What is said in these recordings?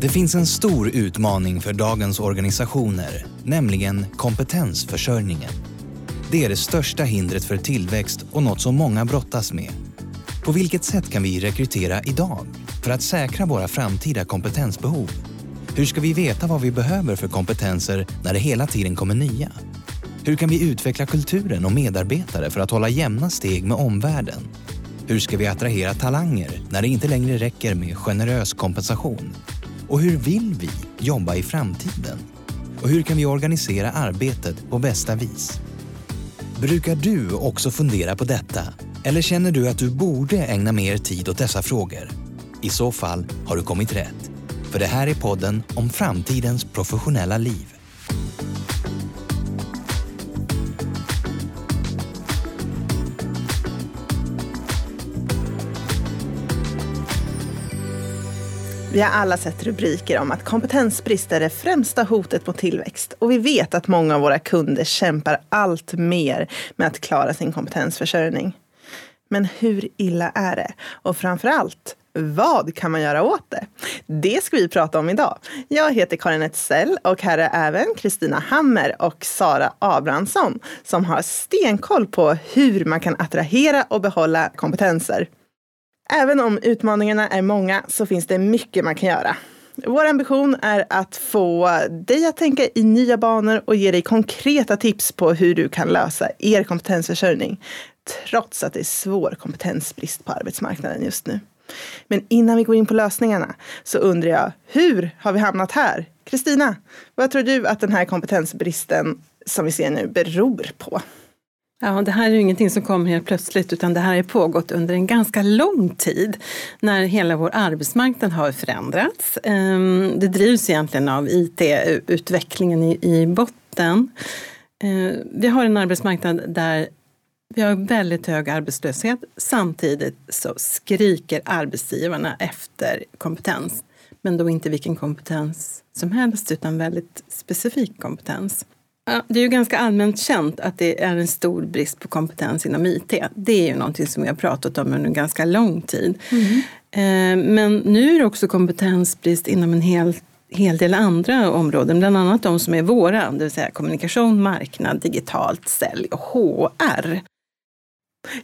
Det finns en stor utmaning för dagens organisationer, nämligen kompetensförsörjningen. Det är det största hindret för tillväxt och något som många brottas med. På vilket sätt kan vi rekrytera idag för att säkra våra framtida kompetensbehov? Hur ska vi veta vad vi behöver för kompetenser när det hela tiden kommer nya? Hur kan vi utveckla kulturen och medarbetare för att hålla jämna steg med omvärlden? Hur ska vi attrahera talanger när det inte längre räcker med generös kompensation? Och hur vill vi jobba i framtiden? Och hur kan vi organisera arbetet på bästa vis? Brukar du också fundera på detta? Eller känner du att du borde ägna mer tid åt dessa frågor? I så fall har du kommit rätt. För det här är podden om framtidens professionella liv. Vi har alla sett rubriker om att kompetensbrist är det främsta hotet mot tillväxt. Och vi vet att många av våra kunder kämpar allt mer med att klara sin kompetensförsörjning. Men hur illa är det? Och framför allt, vad kan man göra åt det? Det ska vi prata om idag. Jag heter Karin Etzell och här är även Kristina Hammer och Sara Abrahamsson som har stenkoll på hur man kan attrahera och behålla kompetenser. Även om utmaningarna är många så finns det mycket man kan göra. Vår ambition är att få dig att tänka i nya banor och ge dig konkreta tips på hur du kan lösa er kompetensförsörjning. Trots att det är svår kompetensbrist på arbetsmarknaden just nu. Men innan vi går in på lösningarna så undrar jag, hur har vi hamnat här? Kristina, vad tror du att den här kompetensbristen som vi ser nu beror på? Ja, det här är ju ingenting som kommer helt plötsligt utan det här har pågått under en ganska lång tid när hela vår arbetsmarknad har förändrats. Ehm, det drivs egentligen av IT-utvecklingen i botten. Ehm, vi har en arbetsmarknad där vi har väldigt hög arbetslöshet. Samtidigt så skriker arbetsgivarna efter kompetens. Men då inte vilken kompetens som helst utan väldigt specifik kompetens. Det är ju ganska allmänt känt att det är en stor brist på kompetens inom IT. Det är ju någonting som vi har pratat om under ganska lång tid. Mm. Men nu är det också kompetensbrist inom en hel, hel del andra områden, bland annat de som är våra, det vill säga kommunikation, marknad, digitalt, sälj och HR.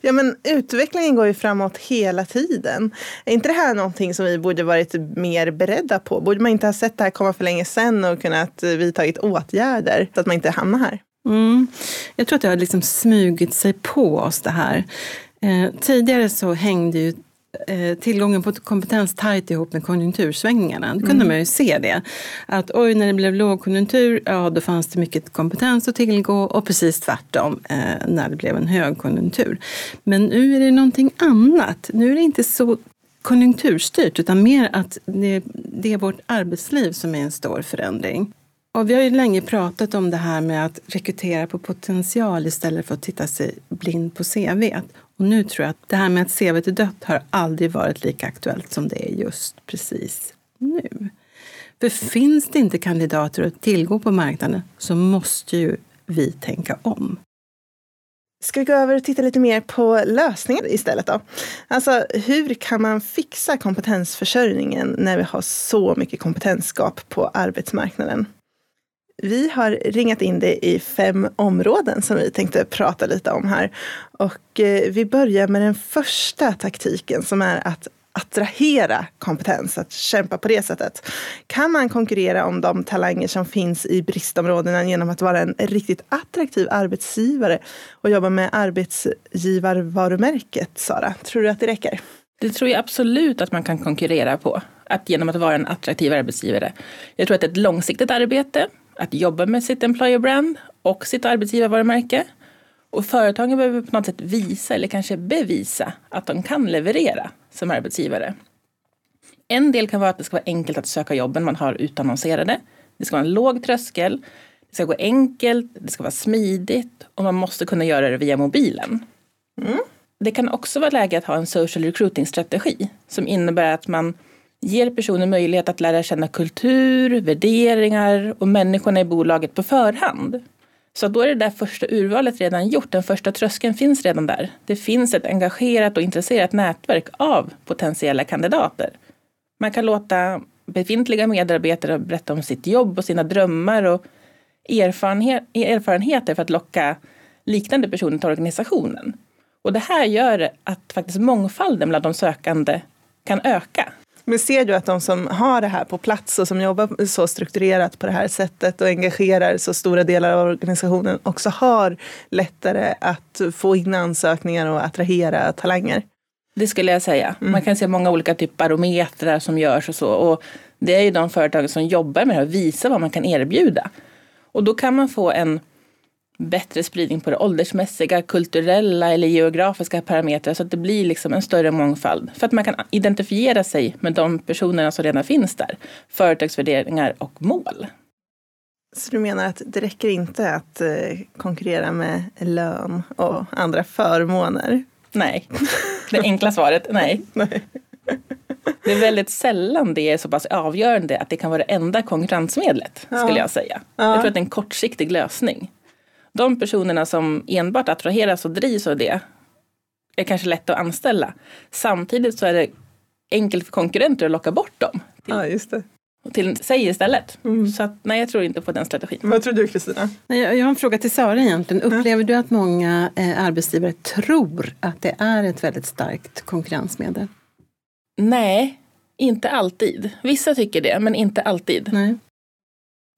Ja men utvecklingen går ju framåt hela tiden. Är inte det här någonting som vi borde varit mer beredda på? Borde man inte ha sett det här komma för länge sedan och kunnat eh, vidtagit åtgärder så att man inte hamnar här? Mm. Jag tror att det har liksom smugit sig på oss det här. Eh, tidigare så hängde ju Eh, tillgången på kompetens tajt ihop med konjunktursvängningarna. Då kunde mm. man ju se det. Att oj, när det blev lågkonjunktur, ja då fanns det mycket kompetens att tillgå och precis tvärtom eh, när det blev en högkonjunktur. Men nu är det någonting annat. Nu är det inte så konjunkturstyrt utan mer att det, det är vårt arbetsliv som är en stor förändring. Och vi har ju länge pratat om det här med att rekrytera på potential istället för att titta sig blind på CV. Och nu tror jag att det här med att cvt är dött har aldrig varit lika aktuellt som det är just precis nu. För finns det inte kandidater att tillgå på marknaden så måste ju vi tänka om. Ska vi gå över och titta lite mer på lösningar istället då? Alltså hur kan man fixa kompetensförsörjningen när vi har så mycket kompetensgap på arbetsmarknaden? Vi har ringat in det i fem områden som vi tänkte prata lite om här. Och eh, vi börjar med den första taktiken som är att attrahera kompetens, att kämpa på det sättet. Kan man konkurrera om de talanger som finns i bristområdena genom att vara en riktigt attraktiv arbetsgivare och jobba med arbetsgivarvarumärket, Sara? Tror du att det räcker? Det tror jag absolut att man kan konkurrera på, att genom att vara en attraktiv arbetsgivare. Jag tror att det är ett långsiktigt arbete att jobba med sitt employer brand och sitt arbetsgivarvarumärke. Och företagen behöver på något sätt visa eller kanske bevisa att de kan leverera som arbetsgivare. En del kan vara att det ska vara enkelt att söka jobben man har utannonserade. Det ska vara en låg tröskel. Det ska gå enkelt, det ska vara smidigt och man måste kunna göra det via mobilen. Mm. Det kan också vara läge att ha en social recruiting strategi som innebär att man ger personer möjlighet att lära känna kultur, värderingar och människorna i bolaget på förhand. Så då är det där första urvalet redan gjort, den första tröskeln finns redan där. Det finns ett engagerat och intresserat nätverk av potentiella kandidater. Man kan låta befintliga medarbetare berätta om sitt jobb och sina drömmar och erfarenhet, erfarenheter för att locka liknande personer till organisationen. Och det här gör att faktiskt mångfalden bland de sökande kan öka. Men ser du att de som har det här på plats och som jobbar så strukturerat på det här sättet och engagerar så stora delar av organisationen också har lättare att få in ansökningar och attrahera talanger? Det skulle jag säga. Mm. Man kan se många olika typer barometrar som görs och så. Och det är ju de företag som jobbar med det här och visar vad man kan erbjuda. Och då kan man få en bättre spridning på det åldersmässiga, kulturella eller geografiska parametrar så att det blir liksom en större mångfald. För att man kan identifiera sig med de personerna som redan finns där. Företagsvärderingar och mål. Så du menar att det räcker inte att eh, konkurrera med lön och andra förmåner? Nej, det enkla svaret nej. nej. Det är väldigt sällan det är så pass avgörande att det kan vara det enda konkurrensmedlet, ja. skulle jag säga. Ja. Jag tror att det är en kortsiktig lösning de personerna som enbart attraheras och drivs av det är kanske lätt att anställa. Samtidigt så är det enkelt för konkurrenter att locka bort dem. Till, ja, just det. till sig istället. Mm. Så att, nej, jag tror inte på den strategin. Vad tror du Kristina? Jag har en fråga till Sara egentligen. Upplever mm. du att många eh, arbetsgivare tror att det är ett väldigt starkt konkurrensmedel? Nej, inte alltid. Vissa tycker det, men inte alltid. Nej.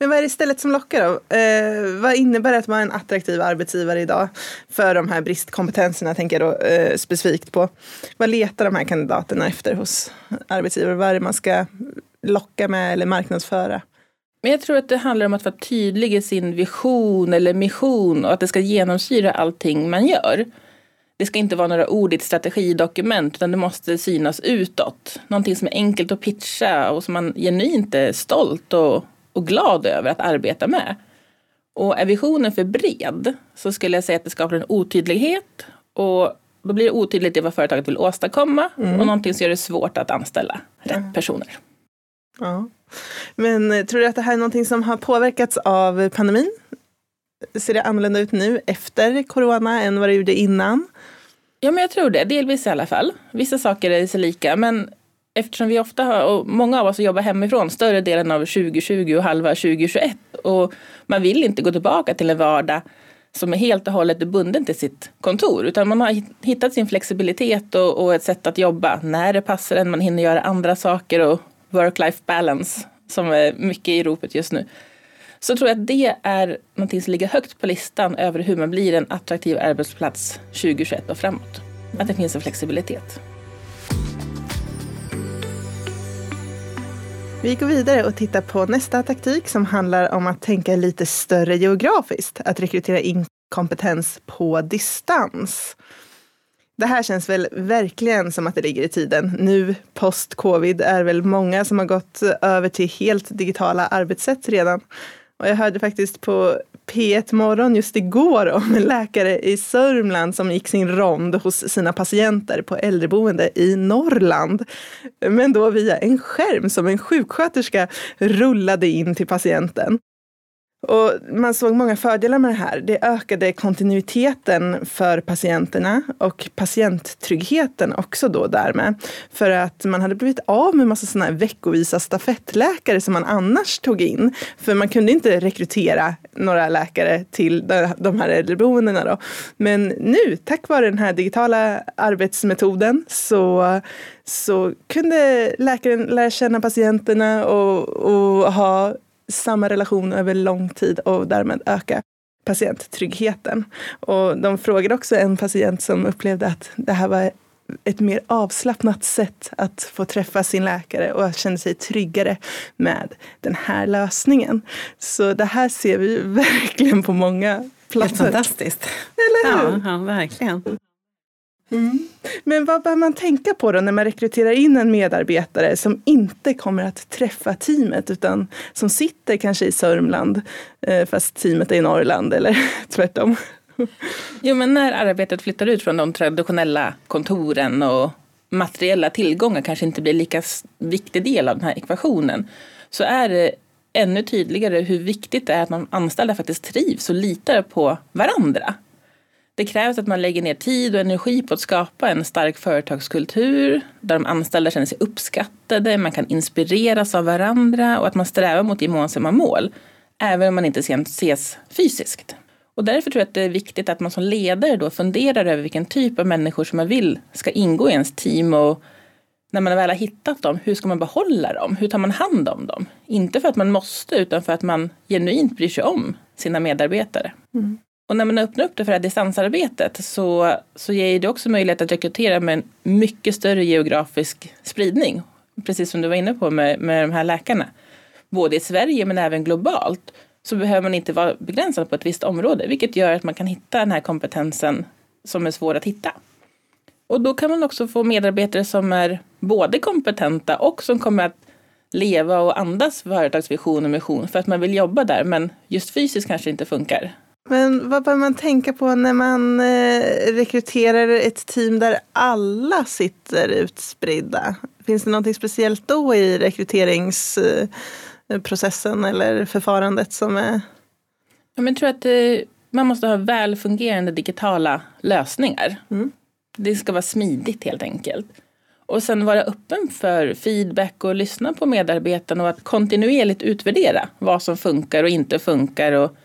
Men vad är det istället som lockar då? Eh, vad innebär det att vara en attraktiv arbetsgivare idag för de här bristkompetenserna tänker jag då eh, specifikt på. Vad letar de här kandidaterna efter hos arbetsgivare? Vad är det man ska locka med eller marknadsföra? Men jag tror att det handlar om att vara tydlig i sin vision eller mission och att det ska genomsyra allting man gör. Det ska inte vara några ord i ett strategidokument utan det måste synas utåt. Någonting som är enkelt att pitcha och som man genuint är stolt och och glad över att arbeta med. Och är visionen för bred så skulle jag säga att det skapar en otydlighet och då blir det otydligt i vad företaget vill åstadkomma mm. och någonting som gör det svårt att anställa rätt mm. personer. Ja. Men eh, tror du att det här är någonting som har påverkats av pandemin? Ser det annorlunda ut nu efter corona än vad det gjorde innan? Ja, men jag tror det. Delvis i alla fall. Vissa saker är sig lika, men eftersom vi ofta har, och många av oss jobbar hemifrån större delen av 2020 och halva 2021 och man vill inte gå tillbaka till en vardag som är helt och hållet bunden till sitt kontor utan man har hittat sin flexibilitet och, och ett sätt att jobba när det passar en. Man hinner göra andra saker och work-life balance som är mycket i ropet just nu. Så tror jag att det är någonting som ligger högt på listan över hur man blir en attraktiv arbetsplats 2021 och framåt. Att det finns en flexibilitet. Vi går vidare och tittar på nästa taktik som handlar om att tänka lite större geografiskt. Att rekrytera in kompetens på distans. Det här känns väl verkligen som att det ligger i tiden. Nu post-covid är väl många som har gått över till helt digitala arbetssätt redan. Och jag hörde faktiskt på P1 Morgon just igår om en läkare i Sörmland som gick sin rond hos sina patienter på äldreboende i Norrland. Men då via en skärm som en sjuksköterska rullade in till patienten. Och man såg många fördelar med det här. Det ökade kontinuiteten för patienterna och patienttryggheten också då därmed. För att man hade blivit av med massa sådana här veckovisa stafettläkare som man annars tog in. För man kunde inte rekrytera några läkare till de här äldreboendena då. Men nu, tack vare den här digitala arbetsmetoden så så kunde läkaren lära känna patienterna och, och ha samma relation över lång tid och därmed öka patienttryggheten. Och de frågade också en patient som upplevde att det här var ett mer avslappnat sätt att få träffa sin läkare och kände sig tryggare med den här lösningen. Så det här ser vi verkligen på många platser. Helt fantastiskt. Eller hur? Ja, ja verkligen. Mm. Men vad bör man tänka på då när man rekryterar in en medarbetare som inte kommer att träffa teamet utan som sitter kanske i Sörmland eh, fast teamet är i Norrland eller tvärtom? Jo men när arbetet flyttar ut från de traditionella kontoren och materiella tillgångar kanske inte blir lika viktig del av den här ekvationen så är det ännu tydligare hur viktigt det är att de anställda faktiskt trivs och litar på varandra det krävs att man lägger ner tid och energi på att skapa en stark företagskultur där de anställda känner sig uppskattade, man kan inspireras av varandra och att man strävar mot gemensamma mål, även om man inte ses fysiskt. Och därför tror jag att det är viktigt att man som ledare då funderar över vilken typ av människor som man vill ska ingå i ens team och när man väl har hittat dem, hur ska man behålla dem? Hur tar man hand om dem? Inte för att man måste, utan för att man genuint bryr sig om sina medarbetare. Mm. Och när man öppnar upp det för det här distansarbetet så, så ger det också möjlighet att rekrytera med en mycket större geografisk spridning. Precis som du var inne på med, med de här läkarna. Både i Sverige men även globalt så behöver man inte vara begränsad på ett visst område, vilket gör att man kan hitta den här kompetensen som är svår att hitta. Och då kan man också få medarbetare som är både kompetenta och som kommer att leva och andas företagsvision och mission för att man vill jobba där men just fysiskt kanske inte funkar. Men vad bör man tänka på när man eh, rekryterar ett team där alla sitter utspridda? Finns det något speciellt då i rekryteringsprocessen eller förfarandet som är... Jag tror att eh, man måste ha väl fungerande digitala lösningar. Mm. Det ska vara smidigt helt enkelt. Och sen vara öppen för feedback och lyssna på medarbetarna och att kontinuerligt utvärdera vad som funkar och inte funkar och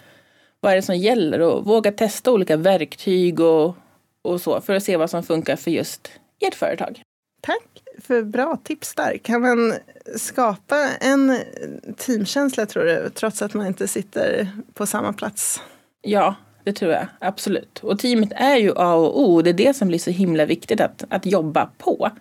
vad är det som gäller och våga testa olika verktyg och, och så för att se vad som funkar för just ert företag. Tack för bra tips där. Kan man skapa en teamkänsla tror du, trots att man inte sitter på samma plats? Ja, det tror jag absolut. Och teamet är ju A och O. Det är det som blir så himla viktigt att, att jobba på.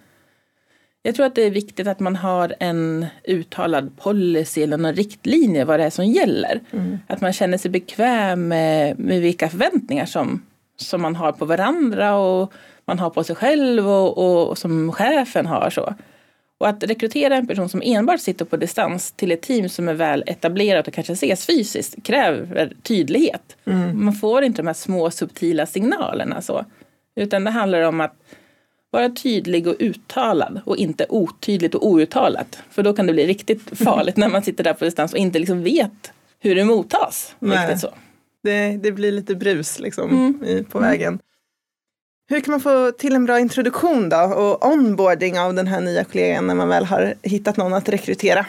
Jag tror att det är viktigt att man har en uttalad policy eller någon riktlinje vad det är som gäller. Mm. Att man känner sig bekväm med, med vilka förväntningar som, som man har på varandra och man har på sig själv och, och, och som chefen har. så. Och att rekrytera en person som enbart sitter på distans till ett team som är väl etablerat och kanske ses fysiskt kräver tydlighet. Mm. Man får inte de här små subtila signalerna så. Utan det handlar om att vara tydlig och uttalad och inte otydligt och outtalat. För då kan det bli riktigt farligt när man sitter där på distans och inte liksom vet hur det mottas. Riktigt så. Det, det blir lite brus liksom mm. på vägen. Hur kan man få till en bra introduktion då och onboarding av den här nya kollegan när man väl har hittat någon att rekrytera?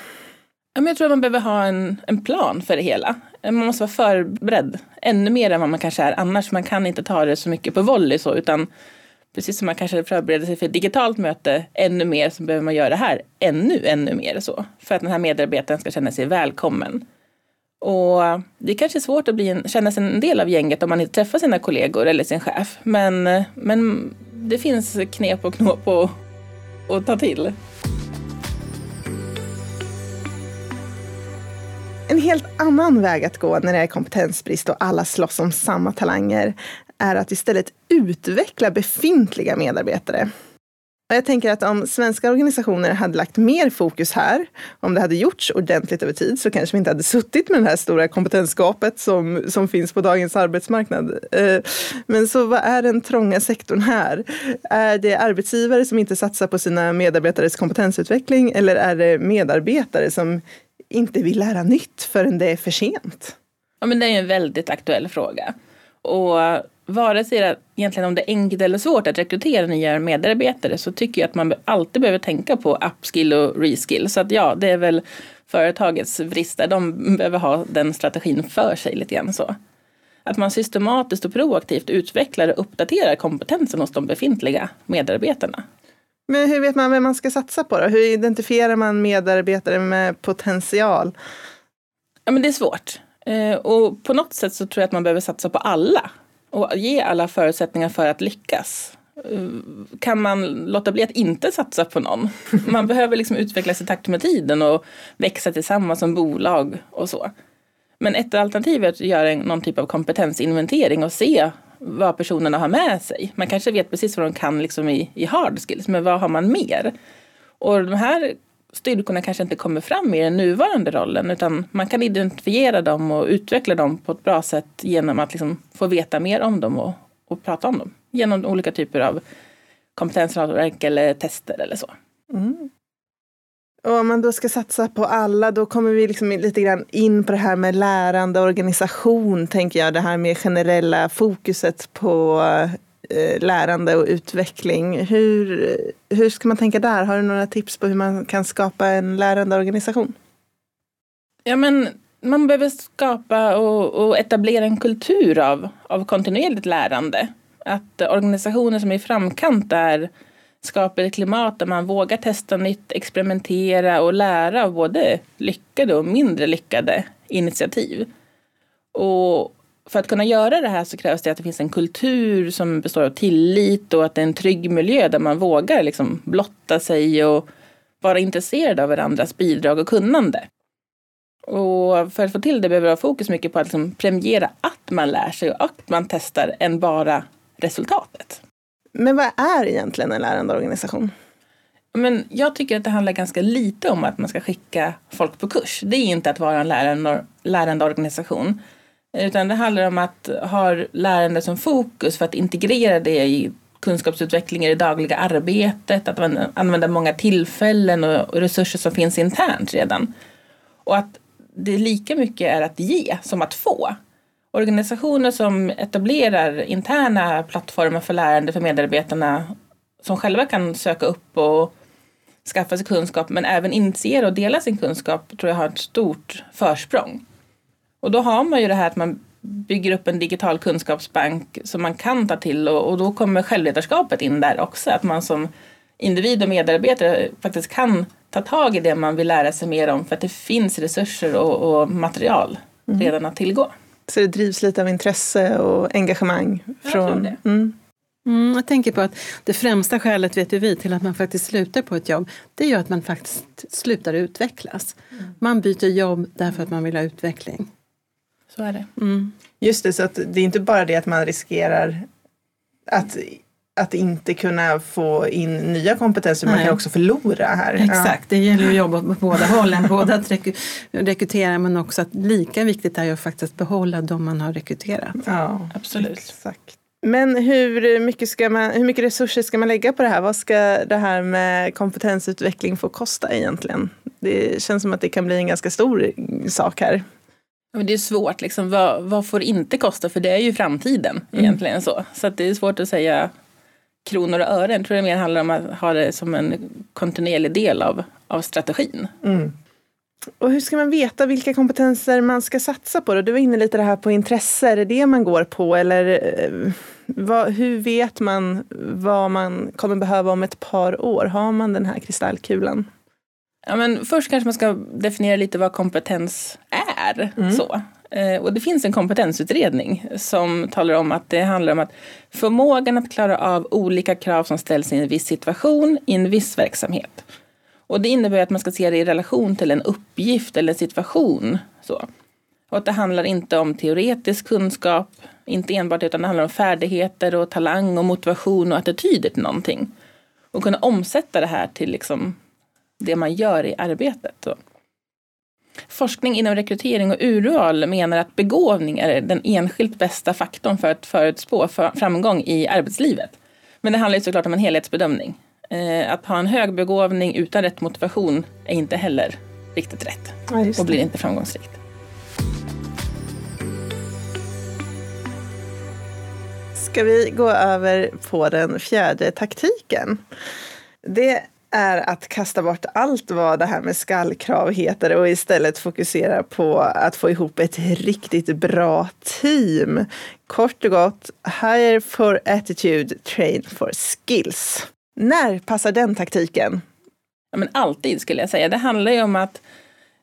Jag tror att man behöver ha en, en plan för det hela. Man måste vara förberedd ännu mer än vad man kanske är annars. Man kan inte ta det så mycket på volley så utan precis som man kanske förbereder sig för ett digitalt möte ännu mer så behöver man göra det här ännu, ännu mer så. För att den här medarbetaren ska känna sig välkommen. Och det är kanske är svårt att bli en, känna sig en del av gänget om man inte träffar sina kollegor eller sin chef. Men, men det finns knep och knåp att ta till. En helt annan väg att gå när det är kompetensbrist och alla slåss om samma talanger är att istället utveckla befintliga medarbetare. Och jag tänker att om svenska organisationer hade lagt mer fokus här, om det hade gjorts ordentligt över tid, så kanske vi inte hade suttit med det här stora kompetensgapet som, som finns på dagens arbetsmarknad. Eh, men så vad är den trånga sektorn här? Är det arbetsgivare som inte satsar på sina medarbetares kompetensutveckling eller är det medarbetare som inte vill lära nytt förrän det är för sent? Ja, men det är en väldigt aktuell fråga. Och vare sig det egentligen om det är enkelt eller svårt att rekrytera nya medarbetare så tycker jag att man alltid behöver tänka på upskill och reskill. Så att ja, det är väl företagets brister. De behöver ha den strategin för sig lite grann så. Att man systematiskt och proaktivt utvecklar och uppdaterar kompetensen hos de befintliga medarbetarna. Men hur vet man vem man ska satsa på då? Hur identifierar man medarbetare med potential? Ja, men det är svårt. Eh, och på något sätt så tror jag att man behöver satsa på alla och ge alla förutsättningar för att lyckas. Kan man låta bli att inte satsa på någon? Man behöver liksom utvecklas i takt med tiden och växa tillsammans som bolag och så. Men ett alternativ är att göra någon typ av kompetensinventering och se vad personerna har med sig. Man kanske vet precis vad de kan liksom i, i hard skills, men vad har man mer? Och de här styrkorna kanske inte kommer fram i den nuvarande rollen utan man kan identifiera dem och utveckla dem på ett bra sätt genom att liksom få veta mer om dem och, och prata om dem. Genom olika typer av kompetensnätverk eller tester eller så. Mm. Och om man då ska satsa på alla, då kommer vi liksom lite grann in på det här med lärande organisation, tänker jag. Det här med generella fokuset på Eh, lärande och utveckling. Hur, hur ska man tänka där? Har du några tips på hur man kan skapa en lärande organisation? Ja, men man behöver skapa och, och etablera en kultur av, av kontinuerligt lärande. Att organisationer som är i framkant där skapar ett klimat där man vågar testa nytt, experimentera och lära av både lyckade och mindre lyckade initiativ. Och för att kunna göra det här så krävs det att det finns en kultur som består av tillit och att det är en trygg miljö där man vågar liksom blotta sig och vara intresserad av varandras bidrag och kunnande. Och för att få till det behöver vi ha fokus mycket på att liksom premiera att man lär sig och att man testar än bara resultatet. Men vad är egentligen en lärande organisation? Men jag tycker att det handlar ganska lite om att man ska skicka folk på kurs. Det är inte att vara en lärande, lärande organisation. Utan det handlar om att ha lärande som fokus för att integrera det i kunskapsutveckling i det dagliga arbetet, att använda många tillfällen och resurser som finns internt redan. Och att det lika mycket är att ge som att få. Organisationer som etablerar interna plattformar för lärande för medarbetarna som själva kan söka upp och skaffa sig kunskap men även initiera och dela sin kunskap tror jag har ett stort försprång. Och då har man ju det här att man bygger upp en digital kunskapsbank som man kan ta till och, och då kommer självledarskapet in där också. Att man som individ och medarbetare faktiskt kan ta tag i det man vill lära sig mer om för att det finns resurser och, och material mm. redan att tillgå. Så det drivs lite av intresse och engagemang? Från, jag tror det. Mm. Mm, jag tänker på att det främsta skälet vet vi till att man faktiskt slutar på ett jobb, det är ju att man faktiskt slutar utvecklas. Mm. Man byter jobb därför att man vill ha utveckling. Så är det. Mm. Just det, så att det är inte bara det att man riskerar att att inte kunna få in nya kompetenser, Nej. man kan också förlora här. Exakt, ja. det gäller att jobba på båda hållen. Både att rekrytera men också att lika viktigt är att faktiskt behålla de man har rekryterat. Ja, absolut. Exakt. Men hur mycket, ska man, hur mycket resurser ska man lägga på det här? Vad ska det här med kompetensutveckling få kosta egentligen? Det känns som att det kan bli en ganska stor sak här. Men det är svårt, liksom, vad, vad får inte kosta? För det är ju framtiden mm. egentligen så. Så det är svårt att säga kronor och ören. Jag tror det mer handlar om att ha det som en kontinuerlig del av, av strategin. Mm. Och hur ska man veta vilka kompetenser man ska satsa på? Då? Du var inne lite det här på intresse, är det det man går på? Eller eh, vad, hur vet man vad man kommer behöva om ett par år? Har man den här kristallkulan? Ja, men först kanske man ska definiera lite vad kompetens är. Mm. Så. Eh, och det finns en kompetensutredning som talar om att det handlar om att förmågan att klara av olika krav som ställs i en viss situation i en viss verksamhet. Och det innebär att man ska se det i relation till en uppgift eller en situation. Så. Och att det handlar inte om teoretisk kunskap, inte enbart, utan det handlar om färdigheter och talang och motivation och attityder till någonting. Och kunna omsätta det här till liksom det man gör i arbetet. Forskning inom rekrytering och urval menar att begåvning är den enskilt bästa faktorn för att förutspå framgång i arbetslivet. Men det handlar såklart om en helhetsbedömning. Eh, att ha en hög begåvning utan rätt motivation är inte heller riktigt rätt ja, och blir inte framgångsrikt. Ska vi gå över på den fjärde taktiken? Det är att kasta bort allt vad det här med skallkrav heter och istället fokusera på att få ihop ett riktigt bra team. Kort och gott, hire for attitude, train for skills. När passar den taktiken? Ja, men alltid skulle jag säga. Det handlar ju om att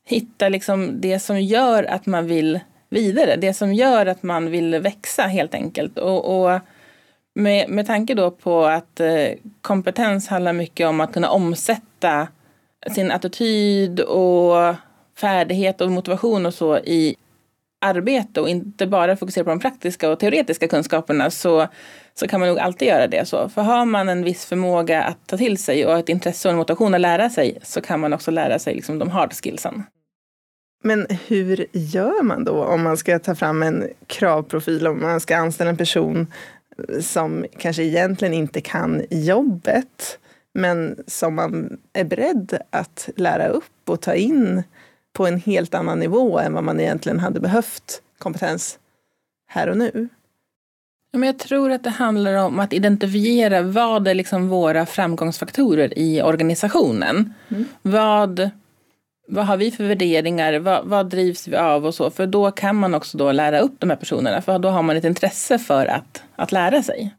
hitta liksom det som gör att man vill vidare. Det som gör att man vill växa helt enkelt. Och, och med, med tanke då på att eh, kompetens handlar mycket om att kunna omsätta sin attityd och färdighet och motivation och så i arbete och inte bara fokusera på de praktiska och teoretiska kunskaperna så, så kan man nog alltid göra det. så. För har man en viss förmåga att ta till sig och ett intresse och en motivation att lära sig så kan man också lära sig liksom de hard skillsen. Men hur gör man då om man ska ta fram en kravprofil, om man ska anställa en person som kanske egentligen inte kan jobbet men som man är beredd att lära upp och ta in på en helt annan nivå än vad man egentligen hade behövt kompetens här och nu. men jag tror att det handlar om att identifiera vad är liksom våra framgångsfaktorer i organisationen. Mm. Vad, vad har vi för värderingar? Vad, vad, drivs vi av och så? För då kan man också då lära upp de här personerna. För då har man ett intresse för att, att lära sig.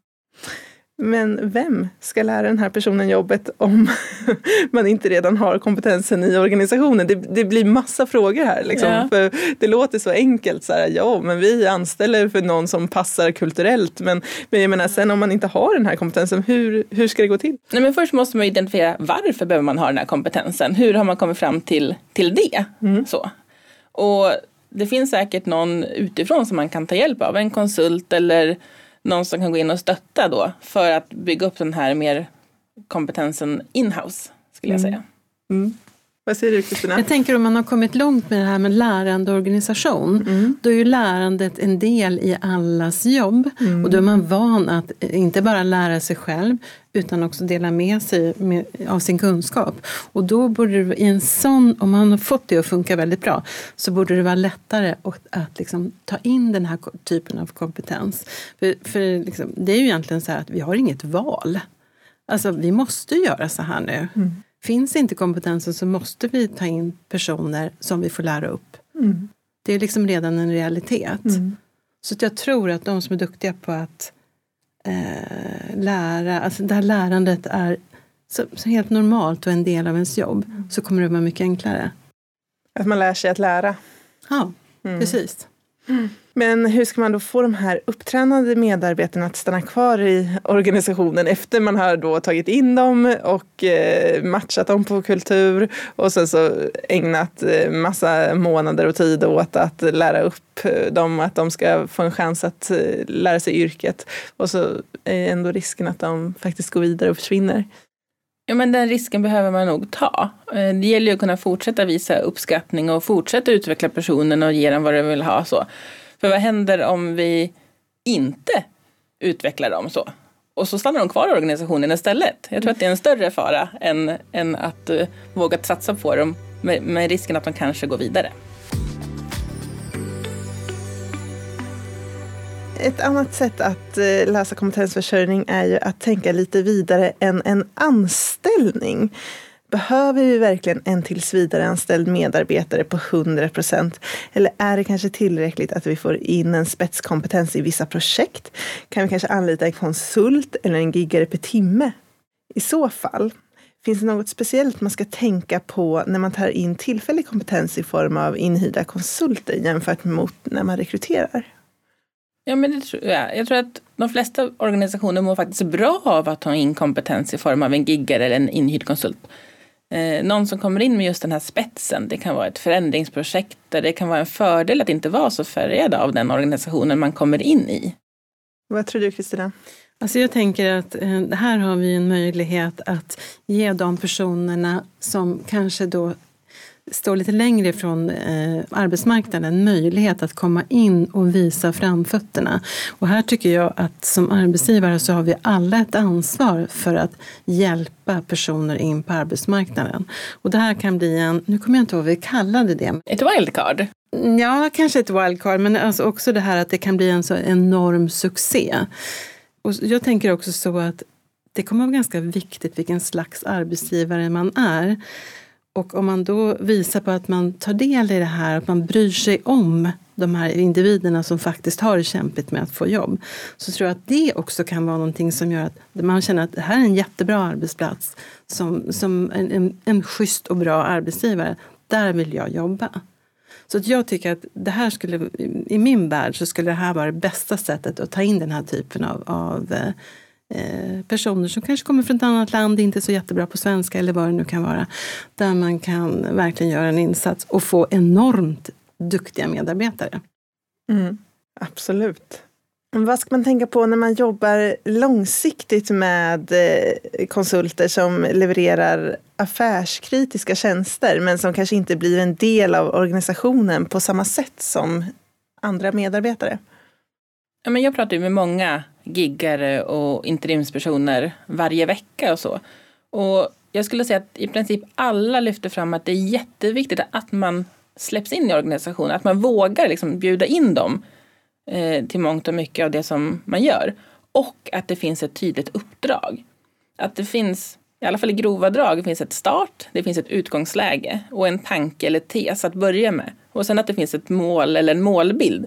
Men vem ska lära den här personen jobbet om man inte redan har kompetensen i organisationen? Det, det blir massa frågor här. Liksom. Ja. För det låter så enkelt. Så här, ja, men vi anställer för någon som passar kulturellt. Men, men jag menar, sen om man inte har den här kompetensen, hur, hur ska det gå till? Nej, men först måste man identifiera varför behöver man ha den här kompetensen? Hur har man kommit fram till, till det? Mm. Så. Och det finns säkert någon utifrån som man kan ta hjälp av. En konsult eller någon som kan gå in och stötta då för att bygga upp den här mer kompetensen inhouse skulle jag mm. säga. Mm. Vad säger du Kristina? Jag tänker om man har kommit långt med det här med lärande organisation. Mm. Då är ju lärandet en del i allas jobb. Mm. Och då är man van att inte bara lära sig själv utan också dela med sig med, av sin kunskap. Och då borde det i en sån, om man har fått det att funka väldigt bra, så borde det vara lättare att, att liksom ta in den här typen av kompetens. För, för liksom, det är ju egentligen så här att vi har inget val. Alltså vi måste göra så här nu. Mm. Finns inte kompetensen så måste vi ta in personer som vi får lära upp. Mm. Det är liksom redan en realitet. Mm. Så jag tror att de som är duktiga på att eh, lära, alltså det här lärandet är så, så, helt normalt och en del av ens jobb, mm. så kommer det vara mycket enklare. Att man lär sig att lära. Ja, mm. precis. Men hur ska man då få de här upptränade medarbetarna att stanna kvar i organisationen efter man har då tagit in dem och eh, matchat dem på kultur och sen så ägnat eh, massa månader och tid åt att lära upp eh, dem att de ska få en chans att lära sig yrket och så är ändå risken att de faktiskt går vidare och försvinner. Ja, men den risken behöver man nog ta. Det gäller ju att kunna fortsätta visa uppskattning och fortsätta utveckla personen och ge den vad den vill ha. Så. För vad händer om vi inte utvecklar dem så? Och så stannar de kvar i organisationen istället. Jag tror att det är en större fara än, än att uh, våga satsa på dem med, med risken att de kanske går vidare. Ett annat sätt att eh, läsa kompetensförsörjning är ju att tänka lite vidare än en anställning. Behöver vi verkligen en tillsvidareanställd medarbetare på 100 procent? Eller är det kanske tillräckligt att vi får in en spetskompetens i vissa projekt? Kan vi kanske anlita en konsult eller en giggare per timme? I så fall, finns det något speciellt man ska tänka på när man tar in tillfällig kompetens i form av inhyrda konsulter jämfört mot när man rekryterar? Ja, men det tror jag. Jag tror att de flesta organisationer mår faktiskt bra av att ha in kompetens i form av en giggare eller en inhyrd konsult eh, någon som kommer in med just den här spetsen. Det kan vara ett förändringsprojekt där det kan vara en fördel att inte vara så färgad av den organisationen man kommer in i. Vad tror du Kristina? Alltså jag tänker att eh, här har vi en möjlighet att ge de personerna som kanske då står lite längre från eh, arbetsmarknaden möjlighet att komma in och visa framfötterna. Och här tycker jag att som arbetsgivare så har vi alla ett ansvar för att hjälpa personer in på arbetsmarknaden. Och det här kan bli en, nu kommer jag inte ihåg vad vi kallade det. Ett wildcard? Ja, kanske ett wildcard, men alltså också det här att det kan bli en så enorm succé. Och jag tänker också så att det kommer att vara ganska viktigt vilken slags arbetsgivare man är. Och om man då visar på att man tar del i det här, att man bryr sig om de här individerna som faktiskt har det kämpigt med att få jobb, så tror jag att det också kan vara någonting som gör att man känner att det här är en jättebra arbetsplats, som, som en, en, en schysst och bra arbetsgivare. Där vill jag jobba. Så att jag tycker att det här skulle, i min värld så skulle det här vara det bästa sättet att ta in den här typen av, av Eh, Eh, personer som kanske kommer från ett annat land, inte så jättebra på svenska eller vad det nu kan vara. Där man kan verkligen göra en insats och få enormt duktiga medarbetare. Mm, absolut. Vad ska man tänka på när man jobbar långsiktigt med eh, konsulter som levererar affärskritiska tjänster men som kanske inte blir en del av organisationen på samma sätt som andra medarbetare? Ja, men jag pratar ju med många giggare och interimspersoner varje vecka och så. Och jag skulle säga att i princip alla lyfter fram att det är jätteviktigt att man släpps in i organisationen, att man vågar liksom bjuda in dem eh, till mångt och mycket av det som man gör. Och att det finns ett tydligt uppdrag. Att det finns, i alla fall i grova drag, det finns ett start, det finns ett utgångsläge och en tanke eller tes att börja med. Och sen att det finns ett mål eller en målbild.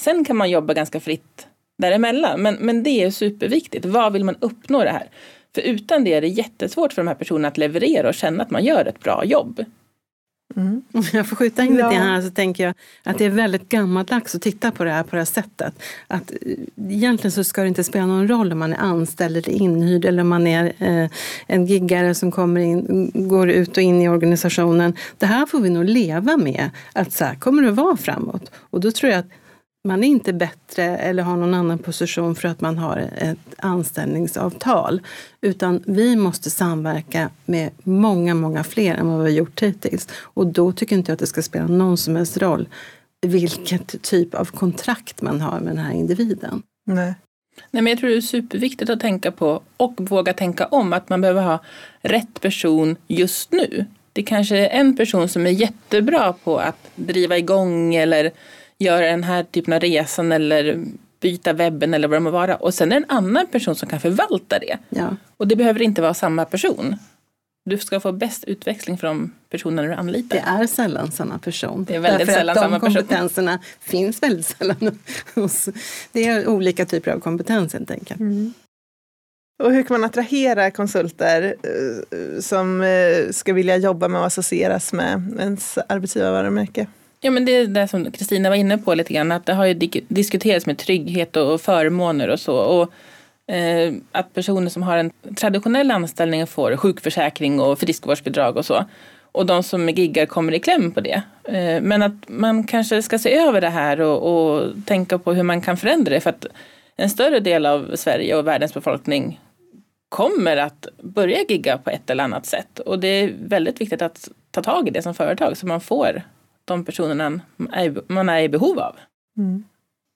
Sen kan man jobba ganska fritt däremellan. Men, men det är superviktigt. Vad vill man uppnå det här? För utan det är det jättesvårt för de här personerna att leverera och känna att man gör ett bra jobb. Mm. Om jag får skjuta in lite här så tänker jag att det är väldigt gammaldags att titta på det här på det här sättet. Att eh, egentligen så ska det inte spela någon roll om man är anställd eller inhyrd eller om man är eh, en giggare som kommer in, går ut och in i organisationen. Det här får vi nog leva med, att så här kommer det vara framåt. Och då tror jag att man är inte bättre eller har någon annan position för att man har ett anställningsavtal. Utan vi måste samverka med många, många fler än vad vi har gjort hittills. Och då tycker inte jag att det ska spela någon som helst roll vilket typ av kontrakt man har med den här individen. Nej. Nej, men jag tror det är superviktigt att tänka på och våga tänka om att man behöver ha rätt person just nu. Det kanske är en person som är jättebra på att driva igång eller göra den här typen av resan eller byta webben eller vad det må vara. Och sen är det en annan person som kan förvalta det. Ja. Och det behöver inte vara samma person. Du ska få bäst utväxling för de personerna du anlitar. Det är sällan samma person. Det är väldigt Därför sällan att samma de person. kompetenserna finns väldigt sällan hos... Det är olika typer av kompetens helt enkelt. Mm. Och hur kan man attrahera konsulter eh, som eh, ska vilja jobba med och associeras med ens arbetsgivarvarumärke? Ja men det är det som Kristina var inne på lite grann. Att det har ju diskuterats med trygghet och förmåner och så. Och eh, att personer som har en traditionell anställning får sjukförsäkring och friskvårdsbidrag och så. Och de som är giggar kommer i kläm på det. Eh, men att man kanske ska se över det här och, och tänka på hur man kan förändra det. För att en större del av Sverige och världens befolkning kommer att börja gigga på ett eller annat sätt. Och det är väldigt viktigt att ta tag i det som företag så man får de personerna man är i behov av. Mm.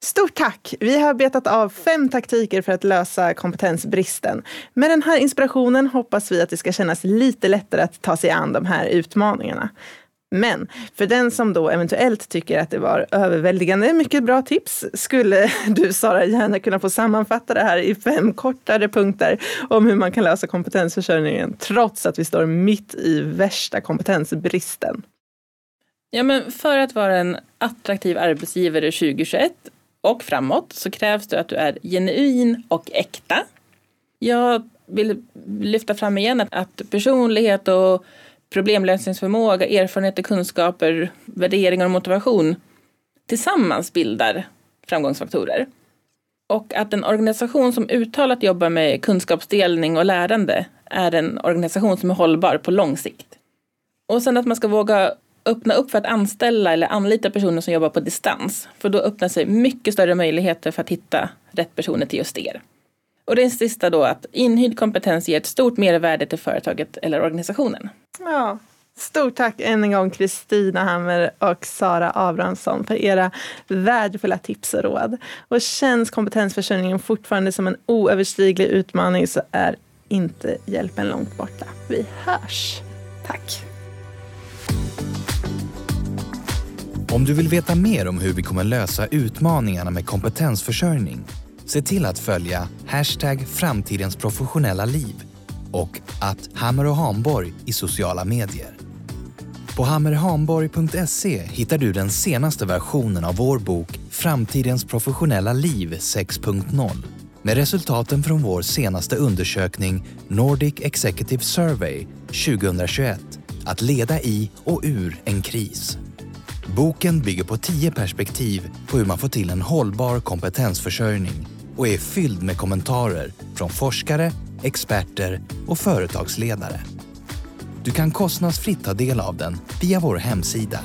Stort tack! Vi har betat av fem taktiker för att lösa kompetensbristen. Med den här inspirationen hoppas vi att det ska kännas lite lättare att ta sig an de här utmaningarna. Men för den som då eventuellt tycker att det var överväldigande mycket bra tips skulle du Sara gärna kunna få sammanfatta det här i fem kortare punkter om hur man kan lösa kompetensförsörjningen trots att vi står mitt i värsta kompetensbristen. Ja, men för att vara en attraktiv arbetsgivare 2021 och framåt så krävs det att du är genuin och äkta. Jag vill lyfta fram igen att, att personlighet och problemlösningsförmåga, erfarenheter, kunskaper, värderingar och motivation tillsammans bildar framgångsfaktorer. Och att en organisation som uttalat jobbar med kunskapsdelning och lärande är en organisation som är hållbar på lång sikt. Och sen att man ska våga öppna upp för att anställa eller anlita personer som jobbar på distans. För då öppnar sig mycket större möjligheter för att hitta rätt personer till just er. Och det sista då att inhyrd kompetens ger ett stort mervärde till företaget eller organisationen. Ja, stort tack än en gång Kristina Hammer och Sara Abrahamsson för era värdefulla tips och råd. Och känns kompetensförsörjningen fortfarande som en oöverstiglig utmaning så är inte hjälpen långt borta. Vi hörs! Tack. Om du vill veta mer om hur vi kommer lösa utmaningarna med kompetensförsörjning, se till att följa hashtag framtidens professionella liv och att Hammer och Hamborg i sociala medier. På hammerhamborg.se hittar du den senaste versionen av vår bok Framtidens professionella liv 6.0 med resultaten från vår senaste undersökning Nordic Executive Survey 2021 Att leda i och ur en kris. Boken bygger på tio perspektiv på hur man får till en hållbar kompetensförsörjning och är fylld med kommentarer från forskare, experter och företagsledare. Du kan kostnadsfritt ta del av den via vår hemsida